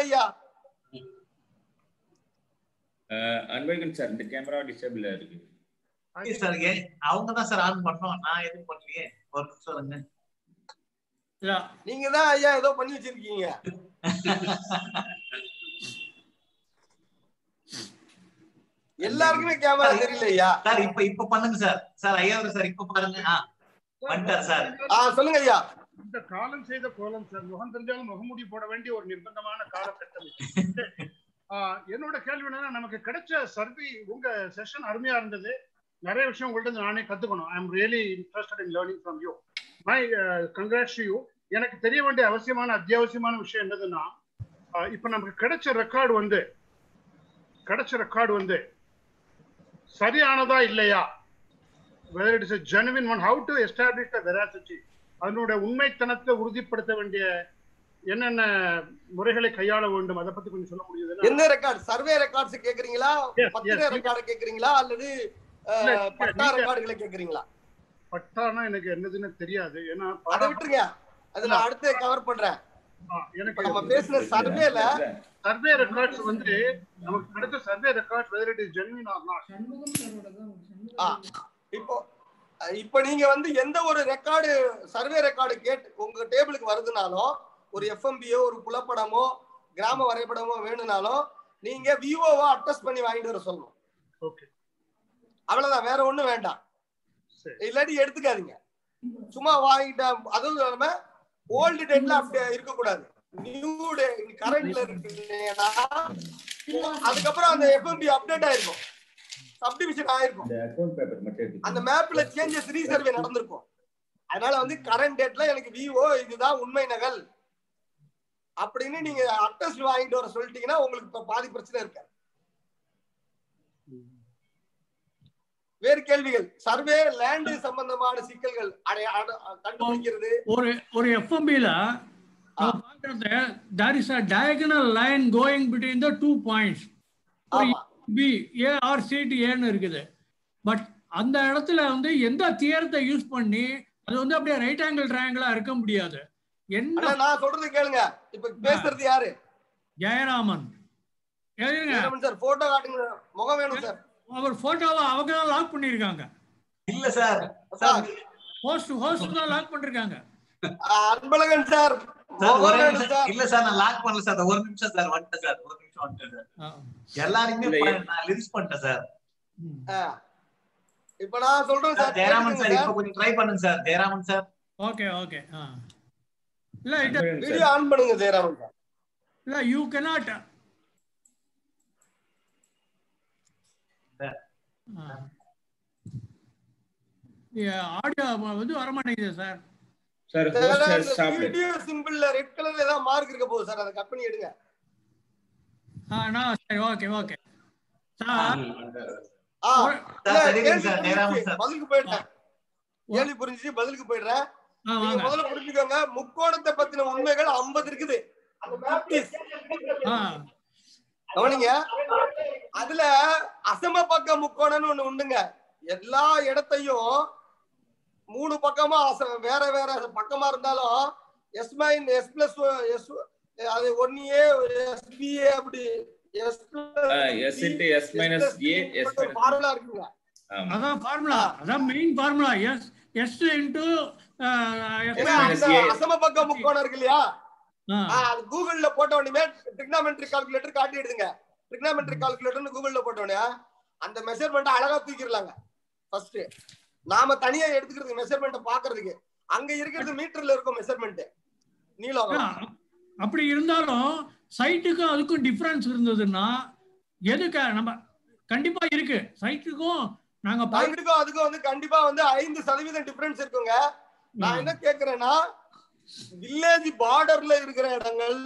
சொல்லுங்க ஐயா அன்பழகன் சார் இந்த கேமரா டிசேபிள் இருக்கு. சார் அவங்க தான் சார் ஆன் பண்ணோம். நான் எதுவும் பண்ணலையே. ஒரு நிமிஷம் இருங்க நீங்க தான் ஐயா ஏதோ பண்ணி வச்சிருக்கீங்க. எல்லாருக்குமே கேமரா தெரியல ஐயா சார் இப்ப இப்ப பண்ணுங்க சார் சார் ஐயா சார் இப்ப பாருங்க. ஆ, வந்துட்டார் சார் ஆ சொல்லுங்க ஐயா. இந்த காலம் செய்த கோலம் சார். முகம் தெரிஞ்சாலும் முகமூடி போட வேண்டிய ஒரு நிர்பந்தமான காலகட்டம் என்னோட கேள்வி என்னன்னா நமக்கு கிடைச்ச சர்வி உங்க செஷன் அருமையா இருந்தது. நிறைய விஷயம் உங்கள்ட்ட இருந்து நானே கத்துக்கணும். I am really interested in learning from you my congrats you எனக்கு தெரிய வேண்டிய அவசியமான அத்தியாவசியமான விஷயம் என்னதுன்னா இப்ப நமக்கு கிடைச்ச ரெக்கார்டு வந்து கிடைச்ச ரெக்கார்டு வந்து சரியானதா இல்லையா? Whether it is genuine one how to establish the veracity அதனுடைய உண்மைத்தனத்தை உறுதிப்படுத்த வேண்டிய என்னென்ன முறைகளை கையாள வேண்டும்? அதை பத்தி கொஞ்சம் சொல்ல முடியுதுன்னா என்ன ரெக்கார்ட் சர்வே ரெக்கார்ட்ஸ் கேக்குறீங்களா? பத்திர. ரெக்கார்டு கேக்குறீங்களா? அல்லது பட்டா ரெக்கார்டுகளை கேக்குறீங்களா? பட்டானா எனக்கு என்னதுன்னு தெரியாது. ஏன்னா அதை விட்டுருங்க. அது நான் அடுத்து கவர் பண்றேன். எனக்கு நம்ம பேசின சர்வேல சர்வே ரெக்கார்ட்ஸ் வந்து நமக்கு கிடைச்ச survey record whether it is genuine or not ஆ, இப்போ இப்போ நீங்க வந்து எந்த ஒரு ரெக்கார்டு சர்வே ரெக்கார்டு கேட்டு உங்க டேபிளுக்கு வருதுனாலும் ஒரு எஃப்எம்பியோ ஒரு புலப்படமோ கிராம வரைபடமோ வேணும்னாலும் நீங்க விவோவா அட்டஸ்ட் பண்ணி வாங்கிட்டு வர சொல்லணும். ஓகே அவ்வளவுதான். வேற ஒண்ணும் வேண்டாம். இல்லாட்டி எடுத்துக்காதீங்க. சும்மா வாங்கிட்டா அதுவும் இல்லாம ஓல்டு டேட்ல அப்படி இருக்கக்கூடாது. நியூ டே கரண்ட்ல இருக்குன்னா அதுக்கப்புறம் அந்த எஃப்எம்பி அப்டேட் ஆயிருக்கும். சப்டிவிஷன் ஆயிருக்கும். அந்த மேப்ல சேஞ்சஸ் ரீசர்வே நடந்திருக்கும். அதனால வந்து கரண்ட் டேட்ல எனக்கு விவோ இதுதான் உண்மை நகல். அப்படின்னு நீங்க அட்டஸ்ட் வாங்கிட்டு வர சொல்லிட்டீங்கன்னா உங்களுக்கு இப்ப பாதி பிரச்சனை இருக்காது வேறு கேள்விகள். சர்வே லேண்ட் சம்பந்தமான சிக்கல்கள் அடைய- அட- கண்டுபிடிக்கிறது. ஒரு ஒரு எஃப்எம்பில பார்க்கறது there is a diagonal line going between the two points ஆமா. பி ஏ ஆர் சீட் ஏன்னு இருக்குது. பட் அந்த இடத்துல வந்து எந்த தியரத்தை யூஸ் பண்ணி அது வந்து அப்படியே ரைட் ஆங்கிள் ட்ரையாங்கிளா இருக்க முடியாது. என்ன நான் சொல்றது கேளுங்க. இப்ப பேசுறது யாரு? ஜெயராமன். சார் போட்டோ காட்டுங்க. முகம் வேணும் சார். அவர் போட்டோவை அவங்க தான் லாக் பண்ணிருக்காங்க. இல்ல சார். சார். ஹோஸ்ட் ஹோஸ்ட் தான் லாக் பண்ணிருக்காங்க. அன்பழகன் சார் இல்ல சார் நான் லாக் பண்ணல சார். ஒரு நிமிஷம் சார். வந்துட்டேன் சார். சார் ப- நான் லிஸ்ட் பண்ணிட்டேன் சார். இப்ப நான் சொல்றேன் சார் சார் ஜெயராமன் சார் இப்ப கொஞ்சம் ட்ரை பண்ணுங்க sir Jayaraman sir. Okay okay இல்ல வீடியோ சார் ஆன் பண்ணுங்க ஜெயராமன் சார். இல்ல யூ cannot. ஆடியோ வந்து வரமாட்டேங்குது சார். சார் வீடியோ சிம்பிள்ல ரெட் கலர்ல ஏதாவது மார்க் இருக்க போகுது சார் அதை கட் பண்ணி எடுங்க. சரி ஓகே ஓகே. சார் புரிஞ்சுச்சு. பதிலுக்கு போயிட்டேன் கேள்வி புரிஞ்சுச்சு பதிலுக்கு போயிடுறேன். முதல்ல புரிஞ்சுக்கோங்க. முக்கோணத்தை பத்தின உண்மைகள் 50 இருக்குது. கவனிங்க. அதுல அசம பக்க முக்கோணம்னு ஒண்ணு உண்டுங்க. எல்லா இடத்தையும் மூணு பக்கமா அச- வேற வேற பக்கமா இருந்தாலும் S mine S plus S அது one A S B A அப்படி S S into S minus A S formula இருக்குங்க. அதான் ஃபார்முலா அதான் main formula S S into. அசம பக்க முக்கோணம் இருக்கு இல்லையா? அது கூகுள்ல போட்ட உடனே ட்ரிக்னாமெட்ரி கால்குலேட்டர் காட்டிடுதுங்க ட்ரிக்னாமெட்ரி கால்குலேட்டர்னு கூகுள்ல போட்ட உடனே அந்த மெஷர்மெண்ட் அழகா தூக்கிடலாங்க. ஃபர்ஸ்ட் நாம தனியா எடுத்துக்கிறது மெஷர்மெண்ட் பாக்குறதுக்கு. அங்க இருக்கிறது மீட்டர்ல இருக்கும் மெஷர்மெண்ட் நீளம் அப்படி இருந்தாலும் சைட்டுக்கும் அதுக்கும் டிஃபரன்ஸ் இருந்ததுன்னா எதுக்கு? நம்ம கண்டிப்பா இருக்கு. சைட்டுக்கும் நாங்க சைட்டுக்கும் அதுக்கும் வந்து கண்டிப்பா வந்து ஐந்து சதவீதம் டிஃபரன்ஸ் இருக்குங்க. நான் என்ன கேக்குறேன்னா வில்லேஜ் பார்டர்ல இருக்கிற இடங்கள்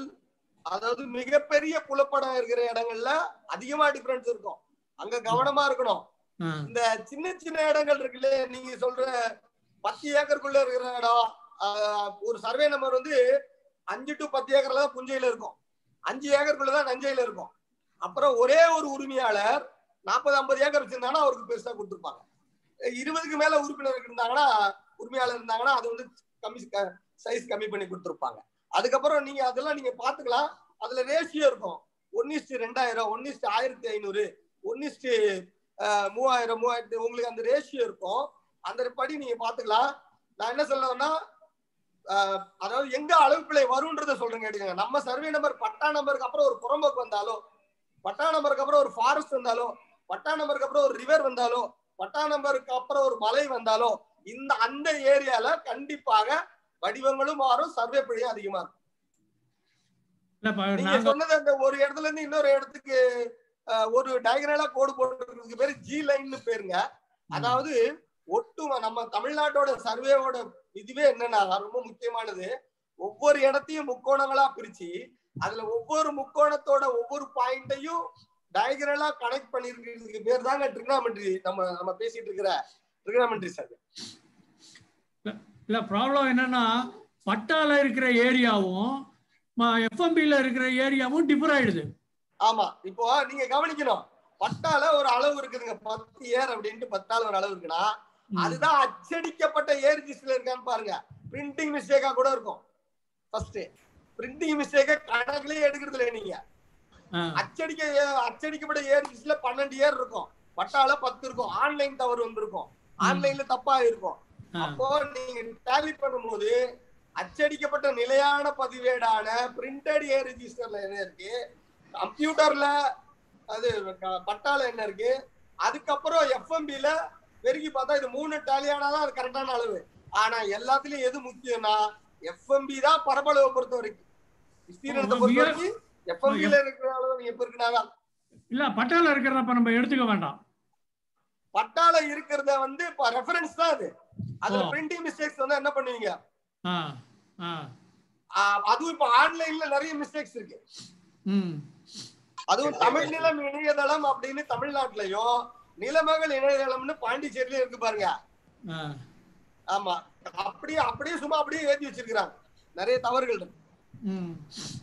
அதாவது மிகப்பெரிய புலப்படம் இருக்கிற இடங்கள்ல அதிகமா டிஃபரன்ஸ் இருக்கும். அங்க கவனமா இருக்கணும். இந்த சின்ன சின்ன இடங்கள் இருக்குல்ல நீங்க சொல்ற பத்து ஏக்கருக்குள்ள இருக்கிற இடம் ஒரு சர்வே நம்பர் வந்து அஞ்சு டு பத்து ஏக்கர்ல தான் புஞ்சையில இருக்கும். அஞ்சு ஏக்கருக்குள்ள தான் நஞ்சையில இருக்கும். அப்புறம் ஒரே ஒரு உரிமையாளர் நாற்பது ஐம்பது ஏக்கர் வச்சிருந்தாங்கன்னா அவருக்கு பெருசா கொடுத்துருப்பாங்க. இருபதுக்கு மேல உறுப்பினர் இருந்தாங்கன்னா உரிமையாளர் இருந்தாங்கன்னா அது வந்து கம்மி சைஸ் கம்மி பண்ணி கொடுத்துருப்பாங்க. அதுக்கப்புறம் நீங்க அதெல்லாம் நீங்க பாத்துக்கலாம் அதுல ரேஷியோ இருக்கும். ஒன்னிஸ்டு ரெண்டாயிரம் ஒன்னிஸ்டு ஆயிரத்தி ஐநூறு ஒன்னிஸ்டு மூவாயிரம் மூவாயிரத்தி உங்களுக்கு அந்த ரேஷியோ இருக்கும். அந்த படி நீங்க பாத்துக்கலாம் நான் என்ன சொல்றேன்னா அதாவது எங்க அளவு பிழை வரும்ன்றத சொல்றேன் கேட்டுக்கங்க. நம்ம சர்வே நம்பர் பட்டா நம்பருக்கு அப்புறம் ஒரு புறம்போக்கு வந்தாலோ பட்டா நம்பருக்கு அப்புறம் ஒரு ஃபாரஸ்ட் வந்தாலோ பட்டா நம்பருக்கு அப்புறம் ஒரு ரிவர் வந்தாலோ பட்டா நம்பருக்கு அப்புறம் ஒரு மலை வந்தாலோ இந்த அந்த ஏரியால கண்டிப்பாக வடிவங்களும் மாறும் சர்வே பிழையும் அதிகமா இருக்கும். நீங்க சொன்னது அந்த ஒரு இடத்துல இருந்து இன்னொரு இடத்துக்கு ஒரு டயகனலா கோடு போட்டுறதுக்கு பேரு ஜி லைன்னு பேருங்க. அதாவது ஒட்டு நம்ம தமிழ்நாட்டோட சர்வேவோட இதுவே என்னன்னா ரொம்ப முக்கியமானது. ஒவ்வொரு இடத்தையும் முக்கோணங்களா பிரிச்சு அதுல ஒவ்வொரு முக்கோணத்தோட ஒவ்வொரு பாயிண்டையும் டயகனலா கனெக்ட் பண்ணிருக்கிறதுக்கு பேர் தாங்க ட்ரிக்னாமெட்ரி நம்ம நம்ம பேசிட்டு இருக்கிற ட்ரிக்னாமெட்ரி சர்வே இல்ல ப்ராப்ளம் என்னன்னா பட்டால இருக்கிற ஏரியாவும் எஃப்எம்பில இருக்கிற ஏரியாவும் டிஃபர் ஆயிடுது. ஆமா. இப்போ நீங்க கவனிக்கணும். பட்டால ஒரு அளவு இருக்குதுங்க. பத்து ஏர் அப்படின்ட்டு பத்தால ஒரு அளவு இருக்குன்னா. அதுதான் அச்சடிக்கப்பட்ட ஏர் ரிஜிஸ்டர்ல இருக்கான்னு பாருங்க. பிரிண்டிங் மிஸ்டேக்கா கூட இருக்கும். ஃபர்ஸ்ட் பிரிண்டிங் மிஸ்டேக்க கணக்குலயே எடுக்கிறது இல்லை நீங்க. அச்சடிக்க அச்சடிக்கப்பட்ட ஏர் ரிஜிஸ்டர்ல பன்னெண்டு ஏர் இருக்கும். பட்டால பத்து இருக்கும். ஆன்லைன் தவறு வந்திருக்கும். ஆன்லைன்ல தப்பா இருக்கும் அப்போ நீங்க டேலி பண்ணும்போது அச்சடிக்கப்பட்ட நிலையான பதிவேடான பிரிண்டட் ஏ ரெஜிஸ்டர்ல என்ன இருக்கு? கம்ப்யூட்டர்ல அது பட்டால என்ன இருக்கு? அதுக்கப்புறம் எஃப்எம்பில பெருகி பார்த்தா இது மூணு டேலியானாதான் அது கரெக்டான அளவு. ஆனா எல்லாத்துலயும் எது முக்கியம்னா எஃப்எம்பி தான் பரப்பளவை பொறுத்த வரைக்கும். விஸ்தீர்ணத்தை பொறுத்த வரைக்கும் எஃப்எம்பில இருக்கிற அளவு நீங்க எப்ப இருக்குனாதான் இல்ல பட்டால இருக்கிறத நம்ம எடுத்துக்க வேண்டாம். பட்டால இருக்கிறத வந்து இப்ப ரெஃபரன்ஸ் தான் அது. அதுல. பிரிண்டிங் மிஸ்டேக்ஸ் வந்து என்ன பண்ணுவீங்க? ஆ ஆ. ஆஹ் அதுவும் இப்ப ஆன்லைன்ல நிறைய மிஸ்டேக்ஸ் இருக்கு. ம். அதுவும் தமிழ் நிலம் இணையதளம் அப்படின்னு தமிழ்நாட்டுலயும் நிலமகள் இணையதளம்னு பாண்டிச்சேரியில இருக்கு பாருங்க. ஆமா. அப்படியே அப்படியே சும்மா அப்படியே ஏத்தி வச்சிருக்காங்க நிறைய தவறுகள் இருக்கு. ம்.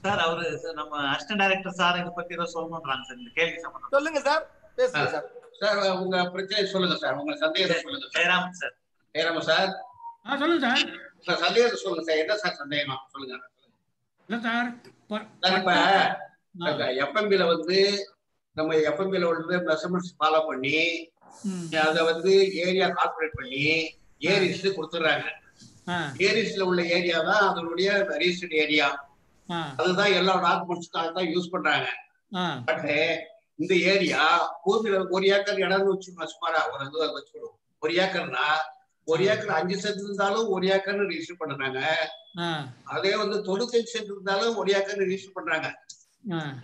சார் அவரு சார் நம்ம அசிஸ்டன்ட் டைரக்டர் சார் இதை பத்தி ஏதோ சொல்லணும்ன்றாங்க சார் இந்த கேள்வி சம்பந்தம். சொல்லுங்க சார். பேசுங்க சார். சார் உங்க பிரச்சனை சொல்லுங்க சார். உங்க சந்தேகத்தை சொல்லுங்க சார். ஜெயராம் சார். ஏறாம சார். ஆ சொல்லுங்க சார். உங்க சந்தேகத்தை சொல்லுங்க சார். என்ன சார் சந்தேகம்? சொல்லுங்க. இல்ல சார். சார் இப்ப எஃப்எம்பில வந்து நம்ம எஃப்எம்பில வந்து மெஷர்மெண்ட்ஸ் ஃபாலோ பண்ணி அதை வந்து ஏரியா கால்குலேட் பண்ணி ஏரிஸ் கொடுத்துட்றாங்க. ஏரிஸ்ல உள்ள ஏரியா தான் அதனுடைய ரெஜிஸ்டர்ட் ஏரியா அதுதான் எல்லா டாக்குமெண்ட்ஸ்க்காக தான் யூஸ் பண்றாங்க. பட் இந்த ஏரியா பூமியில ஒரு ஏக்கர் இடம்னு வச்சுக்கோங்க சுமாரா ஒரு இது வச்சுக்கணும் ஒரு ஏக்கர்னா ஒரு ஏக்கர் அஞ்சு சென்ட் இருந்தாலும் ஒரு ஏக்கர்னு ரிஜிஸ்டர் பண்றாங்க அதே வந்து தொண்ணூத்தஞ்சு சென்ட் இருந்தாலும் ஒரு ஏக்கர்னு ரிஜிஸ்டர் பண்றாங்க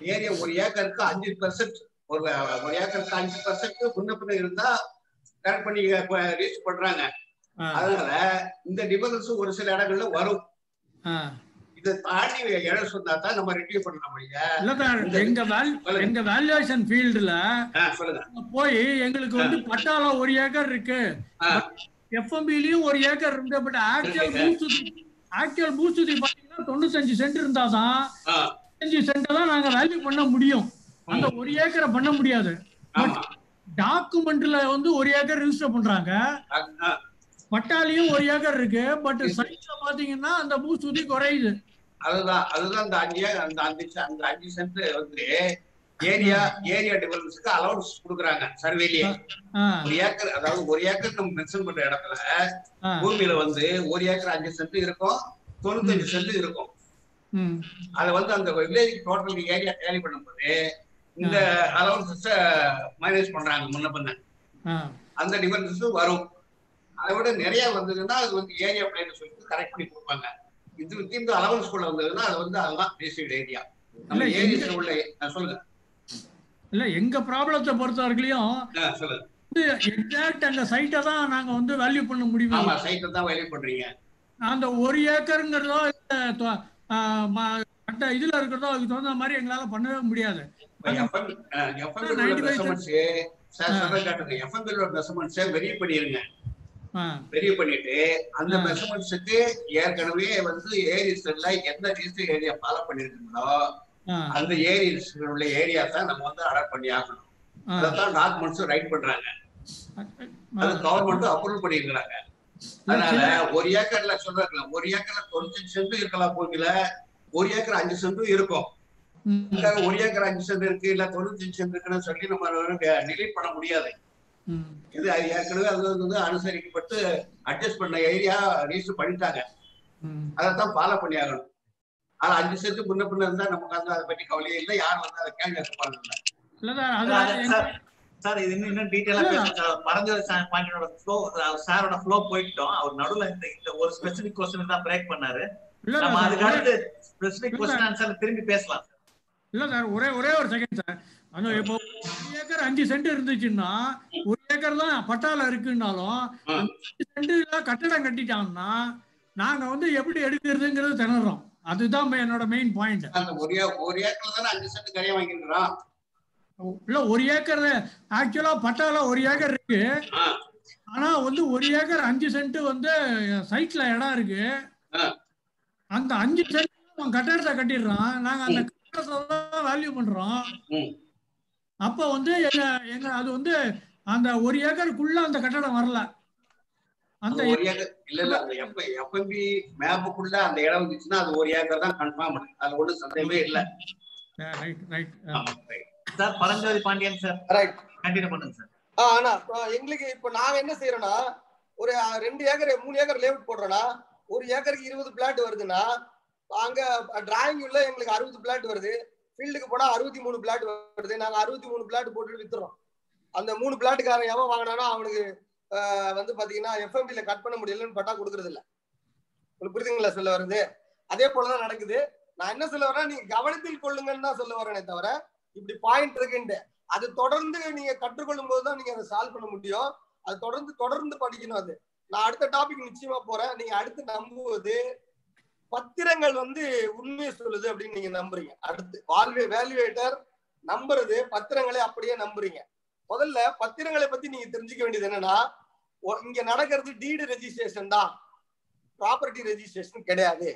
ஏரியா ஒரு ஏக்கருக்கு அஞ்சு பர்சன்ட் ஒரு ஒரு ஏக்கருக்கு அஞ்சு பர்சன்ட் முன்ன இருந்தா கரெக்ட் பண்ணி ரிஜிஸ்டர் பண்றாங்க. அதனால இந்த டிஃபரன்ஸ் ஒரு சில இடங்கள்ல வரும். இதை தாண்டி இடம் சொன்னா தான் நம்ம ரிட்ரீவ் பண்ண முடியும் எங்க எங்க வேல்யூவேஷன் ஃபீல்டுல போய் எங்களுக்கு வந்து பட்டால ஒரு ஏக்கர் இருக்கு. எஃப்எம்பிலையும் ஒரு ஏக்கர் இருக்கு பட் ஆக்சுவல் பூசுதி ஆக்சுவல் பூசுதி பாத்தீங்கன்னா தொண்ணூத்தஞ்சு சென்ட் இருந்தாதான் அஞ்சு சென்ட் தான் நாங்க வேல்யூ பண்ண முடியும். அந்த ஒரு ஏக்கரை பண்ண முடியாது. டாக்குமெண்ட்ல வந்து ஒரு ஏக்கர் ரிஜிஸ்டர் பண்றாங்க. பட்டாலையும் ஒரு ஏக்கர் இருக்கு. பட் சைட்ல பாத்தீங்கன்னா அந்த பூசுதி குறையுது. அதுதான் அதுதான் அந்த அஞ்சு அந்த அஞ்சு அந்த அஞ்சு சென்ட் வந்து ஏரியா ஏரியா டெவலப்மெண்ட்ஸ்க்கு அலவன்ஸ் கொடுக்குறாங்க சர்வேலயே ஒரு ஏக்கர் அதாவது ஒரு ஏக்கர் நம்ம மென்ஷன் பண்ற இடத்துல பூமியில வந்து ஒரு ஏக்கர் அஞ்சு சென்ட் இருக்கும் தொண்ணூத்தஞ்சு சென்ட் இருக்கும். அதை வந்து அந்த வில்லேஜ் டோட்டல் ஏரியா டேலி பண்ணும்போது இந்த அலவன்சஸ் மைனஸ் பண்றாங்க முன்ன பண்ண அந்த டிஃபரன்ஸும் வரும். அதை விட நிறைய வந்ததுன்னா அது வந்து ஏரியா பிளான் சொல்லிட்டு கரெக்ட் பண்ணி கொடுப்பாங்க. இது இந்த அலவன்ஸ் கூட வந்ததுன்னா அது வந்து அதுதான் டிஸ்ட்ரிக்ட் ஏரியா நம்ம ஏரியாஸ்ல உள்ள சொல்லுங்க. இல்ல எங்க ப்ராப்ளத்தை பொறுத்த வரைக்கும் எக்ஸாக்ட் அந்த சைட்டை தான் நாங்க வந்து வேல்யூ பண்ண முடியும். ஆமா சைட்டை தான் வேல்யூ பண்றீங்க. அந்த ஒரு ஏக்கருங்கிறதோ மற்ற இதுல இருக்கிறதோ அதுக்கு தகுந்த மாதிரி எங்களால பண்ணவே முடியாது. எஃப்எம் உள்ள 95 மெஷர்மெண்ட்ஸ் சார் சொல்ற காட்டுங்க எஃப்எம் உள்ள மெஷர்மெண்ட்ஸை வெரி பண்ணிருங்க. வெரி பண்ணிட்டு அந்த. மெஷர்மெண்ட்ஸுக்கு ஏற்கனவே வந்து ஏரிஸ்ல எந்த ரிஜிஸ்டர் ஏரியா ஃபாலோ பண்ணிருக்கீங்களோ அந்த ஏரிஸ் உள்ள ஏரியா தான் நம்ம வந்து அடாப்ட் பண்ணி ஆகணும். அதான் டாக்குமெண்ட்ஸ் ரைட் பண்றாங்க. அது ஆ. கவர்மெண்ட் அப்ரூவ் பண்ணிருக்காங்க அதனால ஒரு ஏக்கர்ல சொல்றாங்க ஒரு ஏக்கர்ல தொண்ணூத்தஞ்சு சென்ட் இருக்கலாம் பூமியில ஒரு ஏக்கர் அஞ்சு சென்ட்டும் இருக்கும். ஒரு ஏக்கர் அஞ்சு சென்ட் இருக்கு இல்ல தொண்ணூத்தி சென்ட் இருக்குன்னு சொல்லி நம்ம டிலீட் பண்ண முடியாது. இது ஏற்கனவே அது வந்து அனுசரிக்கப்பட்டு அட்ஜஸ்ட் பண்ண ஏரியா ரிஜிஸ்டர் பண்ணிட்டாங்க. அதைத்தான் ஃபாலோ பண்ணி ஆகணும் ஆனா அஞ்சு சென்ட் முன்ன பின்ன இருந்தா நமக்கு வந்து அதை பத்தி கவலையே இல்லை. யாரும் வந்து அதை கேள்வி இல்ல சார் இது இன்னும் இன்னும் டீட்டெயிலா இல்ல. பேசுங்க சார் பரஞ்ச பாண்டியனோட ஃப்ளோ சாரோட ஃப்ளோ போயிட்டோம். அவர் நடுவுல இந்த இந்த ஒரு ஸ்பெசிபிக் கொஸ்டின் தான் பிரேக் பண்ணாரு. இல்ல நம்ம சார், அதுக்கு அடுத்து ஸ்பெசிபிக். கொஸ்டின் ஆன்சர் திரும்பி பேசலாம் இல்ல சார் ஒரே ஒரே ஒரு செகண்ட் சார். அந்த இப்போ ஒரு ஏக்கர் அஞ்சு சென்ட் இருந்துச்சுன்னா ஒரு ஏக்கர் தான் பட்டால இருக்குன்னாலும் அஞ்சு சென்ட்ல கட்டடம் கட்டிட்டாங்கன்னா நாங்க வந்து எப்படி எடுக்கிறதுங்கிறது திணறோம். அதுதான் என்னோட மெயின் பாயிண்ட் அந்த ஒரு ஒரு ஏக்கர்ல தானே அஞ்சு சென்ட் கரையை வாங்கிக்கிறான் இல்ல ஒரு ஏக்கர் ஆக்சுவலா பட்டால ஒரு ஏக்கர் இருக்கு. ஆனா வந்து ஒரு ஏக்கர் அஞ்சு சென்ட் வந்து சைட்ல இடம் இருக்கு. அந்த அஞ்சு சென்ட் அவன் கட்டடத்தை கட்டிடுறான். நாங்க அந்த கட்டடத்தை தான் வேல்யூ பண்றோம். அப்ப வந்து எங்க அது வந்து அந்த ஒரு ஏக்கருக்குள்ள அந்த கட்டடம் வரல. அந்த ஒரு ஏக்கர் இல்ல இல்ல எப்ப எஃப்எம்பி மேப்புக்குள்ள அந்த இடம் வந்துச்சுன்னா அது ஒரு ஏக்கர் தான் கன்ஃபார்ம் அது ஒண்ணும் சந்தேகமே இல்ல. Right right. Sir Paranjothi Pandian sir. Right continue பண்ணுங்க சார். ஆனா எங்களுக்கு இப்ப நாங்க என்ன செய்யறோம்னா ஒரு ரெண்டு ஏக்கர் மூணு ஏக்கர் லேஅவுட் போடுறோம்னா ஒரு ஏக்கருக்கு இருபது பிளாட் வருதுன்னா அங்க டிராயிங் உள்ள எங்களுக்கு அறுபது பிளாட் வருது. ஃபீல்டுக்கு போனா அறுபத்தி மூணு பிளாட் வருது. நாங்க அறுபத்தி மூணு பிளாட் போட்டு வித்துறோம். அந்த மூணு பிளாட்டுக்காரன் எவன் வாங்கினானோ அவனுக்கு வந்து பாத்தீங்கன்னா எஃப்எம்பில கட் பண்ண முடியலன்னு பட்டா கொடுக்கறது இல்ல. உங்களுக்கு புரியுதுங்களா சொல்ல வருது அதே போலதான் நடக்குது. நான் என்ன சொல்ல வரேன் நீங்க கவனத்தில் கொள்ளுங்கன்னு தான் சொல்ல வரேனே தவிர இப்படி பாயிண்ட் இருக்குன்ட்டு. அது தொடர்ந்து நீங்க கற்றுக்கொள்ளும் போது தான் நீங்க அதை சால்வ் பண்ண முடியும். அது தொடர்ந்து தொடர்ந்து படிக்கணும் அது. நான் அடுத்த டாபிக் நிச்சயமா போறேன். நீங்க அடுத்து நம்புவது பத்திரங்கள் வந்து உண்மையை சொல்லுது அப்படின்னு நீங்க நம்புறீங்க. அடுத்து வால்வே வேல்யூவேட்டர் நம்புறது பத்திரங்களை அப்படியே நம்புறீங்க. முதல்ல பத்திரங்களை பத்தி நீங்க தெரிஞ்சுக்க வேண்டியது என்னன்னா இங்க நடக்கிறது டீடு ரெஜிஸ்ட்ரேஷன் தான். ப்ராப்பர்ட்டி ரெஜிஸ்ட்ரேஷன் கிடையாது.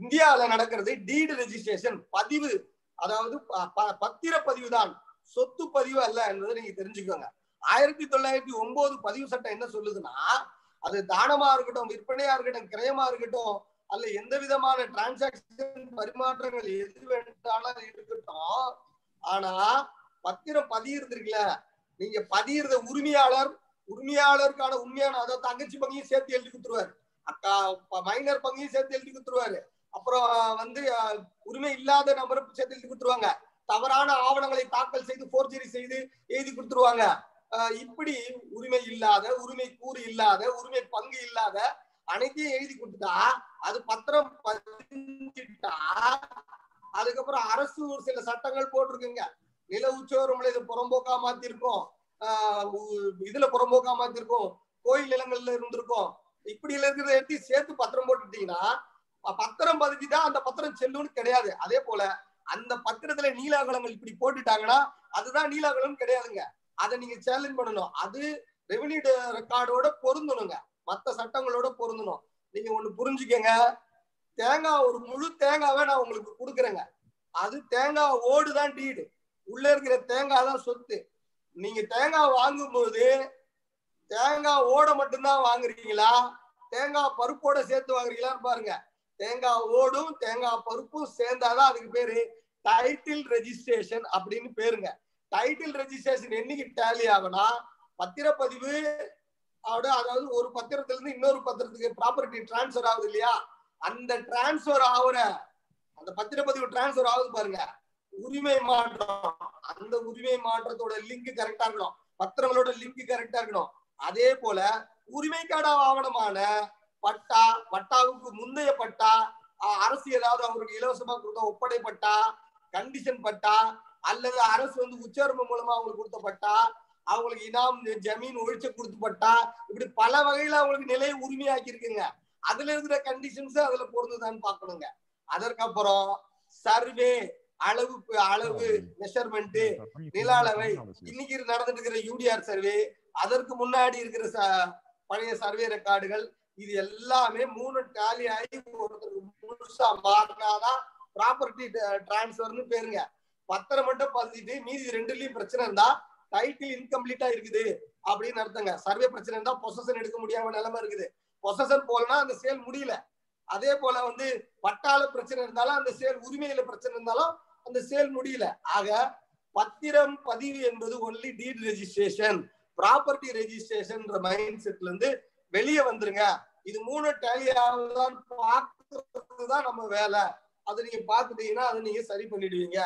இந்தியாவில் நடக்கிறது டீடு ரெஜிஸ்ட்ரேஷன் பதிவு அதாவது ப- ப- பத்திர பதிவு தான் சொத்து பதிவு அல்ல என்பதை நீங்க தெரிஞ்சுக்கோங்க. ஆயிரத்தி தொள்ளாயிரத்தி ஒன்பது பதிவு சட்டம் என்ன சொல்லுதுன்னா அது தானமா இருக்கட்டும் விற்பனையா இருக்கட்டும் கிரயமா இருக்கட்டும் அல்ல எந்த விதமான டிரான்சாக்சன் பரிமாற்றங்கள் எது வேண்டாலும் இருக்கட்டும். ஆனா பத்திரம் பதியிறது நீங்க பதியிருந்த உரிமையாளர் உரிமையாளருக்கான உண்மையான அதாவது தங்கச்சி பங்கையும் சேர்த்து எழுதி கொடுத்துருவாரு. அக்கா மைனர் பங்கையும் சேர்த்து எழுதி கொடுத்துருவாரு. அப்புறம் வந்து உரிமை இல்லாத நபரும் சேர்த்து எழுதி கொடுத்துருவாங்க. தவறான ஆவணங்களை தாக்கல் செய்து போர்ஜரி செய்து எழுதி கொடுத்துருவாங்க. இப்படி உரிமை இல்லாத உரிமை கூறு இல்லாத உரிமை பங்கு இல்லாத அனைத்தையும் எழுதி கொடுத்துட்டா அது பத்திரம் பதிஞ்சிட்டா அதுக்கப்புறம் அரசு ஒரு சில சட்டங்கள் போட்டிருக்குங்க. நில உச்சவரம்ல இது புறம்போக்கா மாத்திருக்கோம். ஆஹ் இதுல புறம்போக்கா மாத்திருக்கோம். கோயில் நிலங்கள்ல இருந்திருக்கும். இப்படி இருக்கிறத எடுத்து சேர்த்து பத்திரம் போட்டுட்டீங்கன்னா பத்திரம் பதிஞ்சுதான் அந்த பத்திரம் செல்லும்னு கிடையாது. அதே போல அந்த பத்திரத்துல நீலாகலங்கள் இப்படி போட்டுட்டாங்கன்னா அதுதான் நீலாகலம் கிடையாதுங்க. அதை நீங்க சேலஞ்ச் பண்ணணும். அது ரெவன்யூ ரெக்கார்டோட பொருந்தணுங்க. மற்ற சட்டங்களோட பொருந்தணும். நீங்க ஒண்ணு புரிஞ்சுக்கங்க. தேங்காய் ஒரு முழு தேங்காவை நான் உங்களுக்கு கொடுக்குறேங்க. அது தேங்காய் ஓடு தான் டீடு உள்ள இருக்கிற தேங்காய் தான் சொத்து. நீங்க தேங்காய் வாங்கும்போது தேங்காய் ஓட மட்டும்தான் வாங்குறீங்களா? தேங்காய் பருப்போட சேர்த்து வாங்குறீங்களான்னு பாருங்க. தேங்காய் ஓடும் தேங்காய் பருப்பும் சேர்ந்தாதான் அதுக்கு பேரு டைட்டில் ரெஜிஸ்ட்ரேஷன் அப்படின்னு பேருங்க. டைட்டில் ரெஜிஸ்ட்ரேஷன் என்னைக்கு டேலி ஆகும்னா பத்திரப்பதிவு அவட அதாவது ஒரு பத்திரத்துல இருந்து இன்னொரு பத்திரத்துக்கு ப்ராப்பர்ட்டி டிரான்ஸ்ஃபர் ஆகுது இல்லையா? அந்த டிரான்ஸ்ஃபர் ஆகுற அந்த பத்திரப்பதிவு டிரான்ஸ்ஃபர் ஆகுது பாருங்க. உரிமை மாற்றம். அந்த உரிமை மாற்றத்தோட லிங்க் கரெக்டா இருக்கணும். பத்திரங்களோட லிங்க் கரெக்டா இருக்கணும். அதே போல உரிமைக்கான ஆவணமான பட்டா பட்டாவுக்கு முந்தைய பட்டா அரசு ஏதாவது அவருக்கு இலவசமா கொடுத்த ஒப்படை பட்டா கண்டிஷன் பட்டா அல்லது அரசு வந்து உச்சவரம்பு மூலமா அவங்களுக்கு கொடுத்த பட்டா அவங்களுக்கு இனாம் ஜமீன் ஒழிச்ச கொடுத்த பட்டா இப்படி பல வகையில அவங்களுக்கு நிலையை உரிமையாக்கி இருக்குங்க. அதுல இருக்கிற கண்டிஷன்ஸ் அதுல பொருந்துதான்னு பாக்கணுங்க அதற்கப்புறம் சர்வே அளவு அளவு மெஷர்மெண்ட் நில அளவை இன்னைக்கு நடந்துட்டு இருக்கிற யூடிஆர் சர்வே அதற்கு முன்னாடி இருக்கிற பழைய சர்வே ரெக்கார்டுகள் இது எல்லாமே மூணு டேலி ஆகி ஒருத்தருக்கு முழுசா மாறினாதான் ப்ராப்பர்ட்டி டிரான்ஸ்ஃபர்னு பேருங்க. பத்திரம் மட்டும் பதிஞ்சிட்டு மீதி ரெண்டுலயும் பிரச்சனை இருந்தா டைட்டில் இன்கம்ப்ளீட்டா இருக்குது அப்படின்னு அர்த்தங்க. சர்வே பிரச்சனை இருந்தா பொசஷன் எடுக்க முடியாம நிலைமை இருக்குது. பொசஷன் போலனா அந்த சேல் முடியல. அதே போல வந்து பட்டால பிரச்சனை இருந்தாலும் அந்த சேல் உரிமையில பிரச்சனை இருந்தாலும் அந்த சேல் முடியல. ஆக பத்திரம் பதிவு என்பது only deed registration property registration mind செட்ல இருந்து வெளியே வந்துருங்க. இது மூணு டேலி பார்க்கறதுதான் நம்ம வேலை. அதை நீங்க பாத்துட்டீங்கன்னா அதை நீங்க சரி பண்ணிடுவீங்க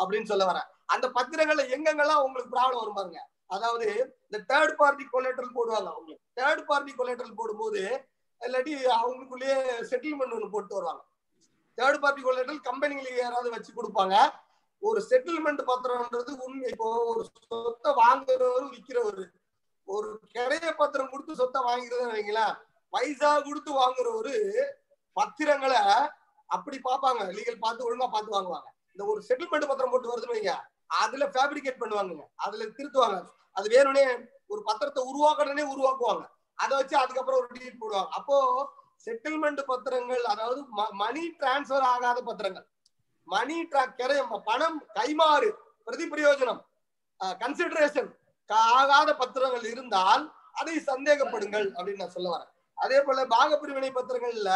அப்படின்னு சொல்ல வரேன். அந்த பத்திரங்கள்ல எங்கெங்கெல்லாம் உங்களுக்கு ப்ராப்ளம் வரும் பாருங்க. அதாவது இந்த தேர்ட் பார்ட்டி கொலேட்டரல் போடுவாங்க. அவங்க தேர்ட் பார்ட்டி கொலேட்டரல் போடும்போது இல்லாட்டி அவங்களுக்குள்ளேயே செட்டில்மெண்ட் ஒன்று போட்டு வருவாங்க. தேர்ட் பார்ட்டி கொலேட்டரல் கம்பெனிகளுக்கு யாராவது வச்சு கொடுப்பாங்க. ஒரு செட்டில்மெண்ட் பத்திரம்ன்றது உண்மை இப்போ ஒரு சொத்தை வாங்குறவர் விற்கிறவர் ஒரு கிடைய பத்திரம் கொடுத்து சொத்தை வாங்கிறதுன்னு வைங்களேன். பைசா கொடுத்து வாங்குறவரு பத்திரங்களை அப்படி பார்ப்பாங்க. லீகல் பார்த்து ஒழுங்கா பார்த்து வாங்குவாங்க. இந்த ஒரு செட்டில்மெண்ட் பத்திரம் போட்டு வருதுன்னு வைங்க. அதுல ஃபேப்ரிகேட் பண்ணுவாங்க அதுல திருத்துவாங்க. அது வேணும்னே ஒரு பத்திரத்தை உருவாக்கணும்னே உருவாக்குவாங்க. அதை வச்சு அதுக்கப்புறம் ஒரு டீட் போடுவாங்க. அப்போ செட்டில்மெண்ட் பத்திரங்கள் அதாவது மணி டிரான்ஸ்பர் ஆகாத பத்திரங்கள். மணி கிரையம் பணம் கைமாறு பிரதி பிரயோஜனம் கன்சிடரேஷன் ஆகாத பத்திரங்கள் இருந்தால் அதை சந்தேகப்படுங்கள் அப்படின்னு நான் சொல்ல வரேன். அதே போல பாகப்பிரிவினை பத்திரங்கள்ல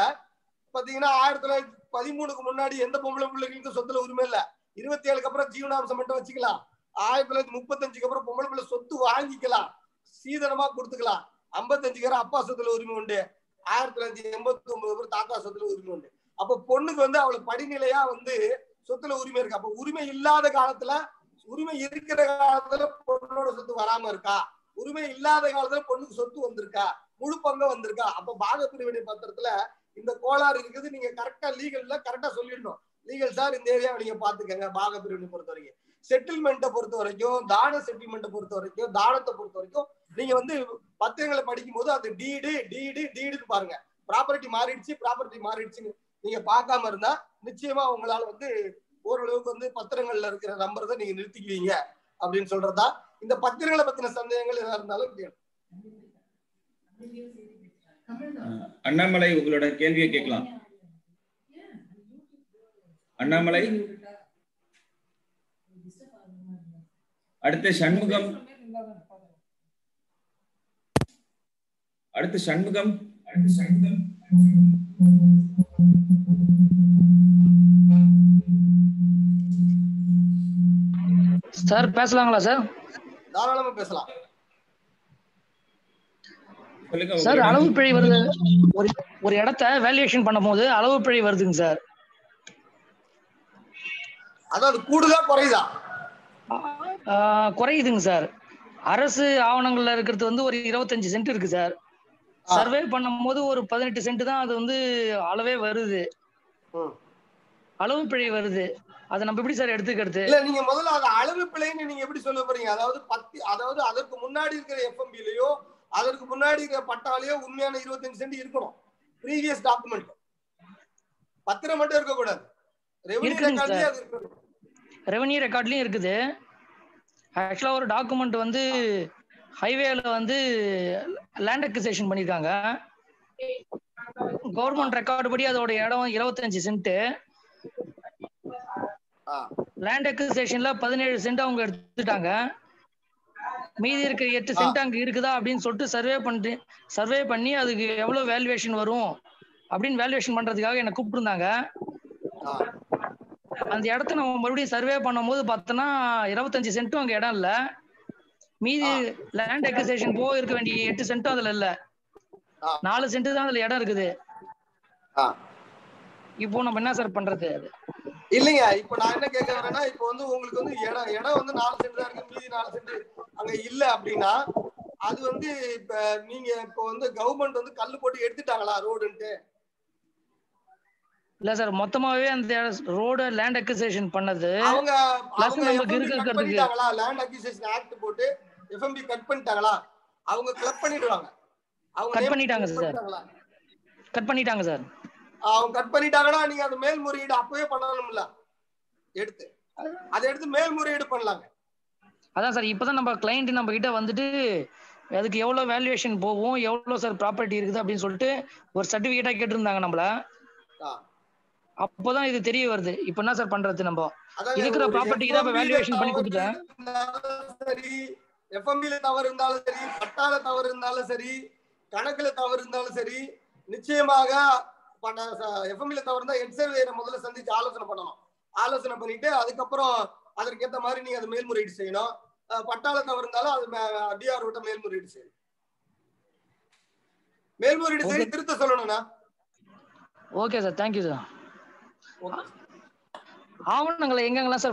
பாத்தீங்கன்னா ஆயிரத்தி தொள்ளாயிரத்தி பதிமூணுக்கு முன்னாடி எந்த பொம்பளை பிள்ளைகளுக்கு சொத்துல உரிமை இல்ல? இருபத்தி ஏழுக்கு அப்புறம் ஜீவனாம்சம் மட்டும் வச்சுக்கலாம். ஆயிரத்தி தொள்ளாயிரத்தி முப்பத்தஞ்சுக்கு அப்புறம் பொம்பளை பிள்ளை சொத்து வாங்கிக்கலாம். சீதனமா கொடுத்துக்கலாம். ஐம்பத்தஞ்சுக்கு அப்புறம் அப்பா சொத்துல உரிமை உண்டு. ஆயிரத்தி தொள்ளாயிரத்தி எண்பத்தி ஒன்பது அப்புறம் தாத்தா சொத்துல உரிமை உண்டு. அப்ப பொண்ணுக்கு வந்து அவளுக்கு படிநிலையா வந்து சொத்துல உரிமை இருக்கு. அப்ப உரிமை இல்லாத காலத்துல உரிமை இருக்கிற காலத்துல பொண்ணோட சொத்து வராம இருக்கா? உரிமை இல்லாத காலத்துல பொண்ணுக்கு சொத்து வந்திருக்கா? முழு பங்கு வந்திருக்கா? அப்ப பாக பிரிவினை பத்திரத்துல இந்த கோளாறு இருக்குது. நீங்க கரெக்டா லீகல்ல கரெக்டா சொல்லிடணும். லீகல் சார் இந்த ஏரியாவை நீங்க பாத்துக்கங்க பாக பிரிவினை பொறுத்த வரைக்கும் செட்டில்மெண்ட்டை பொறுத்த வரைக்கும் தான செட்டில்மெண்ட்டை பொறுத்த வரைக்கும் தானத்தை பொறுத்த வரைக்கும் நீங்க வந்து பத்திரங்களை படிக்கும் போது அது டீடு டீடு டீடுன்னு பாருங்க. ப்ராப்பர்ட்டி மாறிடுச்சு ப்ராப்பர்ட்டி மாறிடுச்சுன்னு நீங்க பார்க்காம இருந்தா நிச்சயமா உங்களால வந்து ஓரளவுக்கு வந்து பத்திரங்கள்ல இருக்கிற நம்பர் தான் நீங்க நிறுத்திக்குவீங்க. அப்படின்னு சொல்றதா இந்த பத்திரங்களை பத்தின சந்தேகங்கள் எதா இருந்தாலும் அண்ணாமலை உங்களோட கேள்வியை கேட்கலாம். அண்ணாமலை அடுத்து சண்முகம் அடுத்து சண்முகம். அடுத்து சண்முகம். Sir பேசலாங்களா sir? தாராளமா பேசலாம். சார் அளவு பிழை வருது. ஒரு ஒரு இடத்த வேல்யூவேஷன் பண்ணும்போது அளவு பிழை வருதுங்க சார். அதாவது கூடுதா குறையுதா? ஆஹ் குறையுதுங்க சார். அரசு ஆவணங்கள்ல இருக்கிறது வந்து ஒரு இருபத்தஞ்சு சென்ட் இருக்கு சார். சர்வே பண்ணும்போது ஒரு பதினெட்டு சென்ட் தான் அது வந்து அளவே வருது. அளவு பிழை வருது. அதை நம்ம எப்படி சார் எடுத்துக்கிறது? இல்ல நீங்க முதல்ல அது அளவு பிழைன்னு நீங்க எப்படி சொல்ல போறீங்க? அதாவது பத்து அதாவது அதற்கு முன்னாடி இருக்கிற எஃப்எம்பிலயோ அதற்கு முன்னாடி இருக்கிற பட்டாலேயோ உண்மையான இருபத்தஞ்சு சென்ட் இருக்கணும். ப்ரீவியஸ் டாக்குமெண்ட் பத்திரம் மட்டும் இருக்கக்கூடாது. ரெவன்யூ இருக்குதுங்க ரெக்கார்ட்லயே சார். அது இருக்கணும். ரெவன்யூ ரெக்கார்ட்லயும் இருக்குது. ஆக்சுவலா ஒரு டாக்குமெண்ட் வந்து ஹைவேல வந்து லேண்ட் அக்விசேஷன் பண்ணிருக்காங்க. கவர்மெண்ட் ரெக்கார்டு படி அதோட இடம் இருபத்தஞ்சு சென்ட். லேண்ட் அக்விசேஷன்ல பதினேழு சென்ட் அவங்க எடுத்துட்டாங்க. மீதி இருக்க எட்டு சென்ட் அங்க இருக்குதா அப்படின்னு சொல்லிட்டு சர்வே பண்ணி சர்வே பண்ணி அதுக்கு எவ்வளவு வேல்யூவேஷன் வரும் அப்படின்னு வேல்யூவேஷன் பண்றதுக்காக என்ன கூப்பிட்டுருந்தாங்க. அந்த இடத்த நம்ம மறுபடியும் சர்வே பண்ணும்போது பார்த்தோன்னா இருபத்தஞ்சு சென்ட்டும் அங்க இடம் இல்ல. மீதி லேண்ட் அக்விசேஷன் போக இருக்க வேண்டிய எட்டு சென்ட்டும் அதுல இல்ல. நாலு சென்ட் தான் அதுல இடம் இருக்குது. இப்போ நம்ம என்ன சார் பண்றது? அது இல்லைங்க இப்ப நான் என்ன கேட்க வரேன்னா இப்ப வந்து உங்களுக்கு வந்து இடம் இடம் வந்து நாலு சென்ட் தான் இருக்கு மீதி நாலு சென்ட் அங்க இல்ல அப்படின்னா அது வந்து இப்ப நீங்க இப்ப வந்து கவர்மெண்ட் வந்து கல்லு போட்டு எடுத்துட்டாங்களா ரோடுன்ட்டு இல்ல சார் மொத்தமாவே அந்த ரோடு லேண்ட் அக்விசேஷன் பண்ணது அவங்க அவங்க நமக்கு இருக்கிறதுக்கு. லேண்ட் அக்யூசேஷன் ஆக்ட் போட்டு எஃப்எம்பி கட் பண்ணிட்டாங்களா அவங்க கிளப் பண்ணிடுவாங்க அவங்க name பண்ணிட்டாங்க. பண்ணிட்டாங்களா? கட் பண்ணிட்டாங்க சார் அவங்க கட் பண்ணிட்டாங்கன்னா நீங்க அந்த மேல்முறையீடு அப்பவே பண்ணணும்ல. எடுத்து. அதை எடுத்து மேல்முறையீடு பண்ணலாங்க. அதான் சார் இப்பதான் நம்ம கிளைண்ட் நம்ம கிட்ட வந்துட்டு அதுக்கு எவ்வளவு வேல்யூவேஷன் போகும்? எவ்வளவு சார் ப்ராப்பர்ட்டி இருக்குது? அப்படின்னு சொல்லிட்டு ஒரு சர்டிபிகேட்டா கேட்டிருந்தாங்க நம்மள. அப்போதான் இது தெரிய வருது. இப்போ என்ன சார் பண்றது நம்ம? இருக்கிற ஒரு property க்கு தான் valuation பண்ணி கொடுத்துட்டேன். சரி எஃப்எம்பில தவறு இருந்தாலும் சரி பட்டால தவறு இருந்தாலும் சரி கணக்குல தவறு இருந்தாலும் சரி நிச்சயமாக எஃப்எம்பில தவறு இருந்தா எட் சர்வேயரை முதல்ல சந்திச்சு ஆலோசனை பண்ணணும். ஆலோசனை பண்ணிட்டு அதுக்கப்புறம் அதற்கேத்த மாதிரி நீங்க அதை மேல்முறையீடு செய்யணும். பட்டாள தவறு இருந்தாலும் அது டிஆர் விட்ட மேல்முறையீடு செய்யணும். மேல்முறையீடு செய்து திருத்த சொல்லணும்னா ஓகே சார் தேங்க்யூ சார் ஆவணங்களை எங்கெங்கெல்லாம் சார்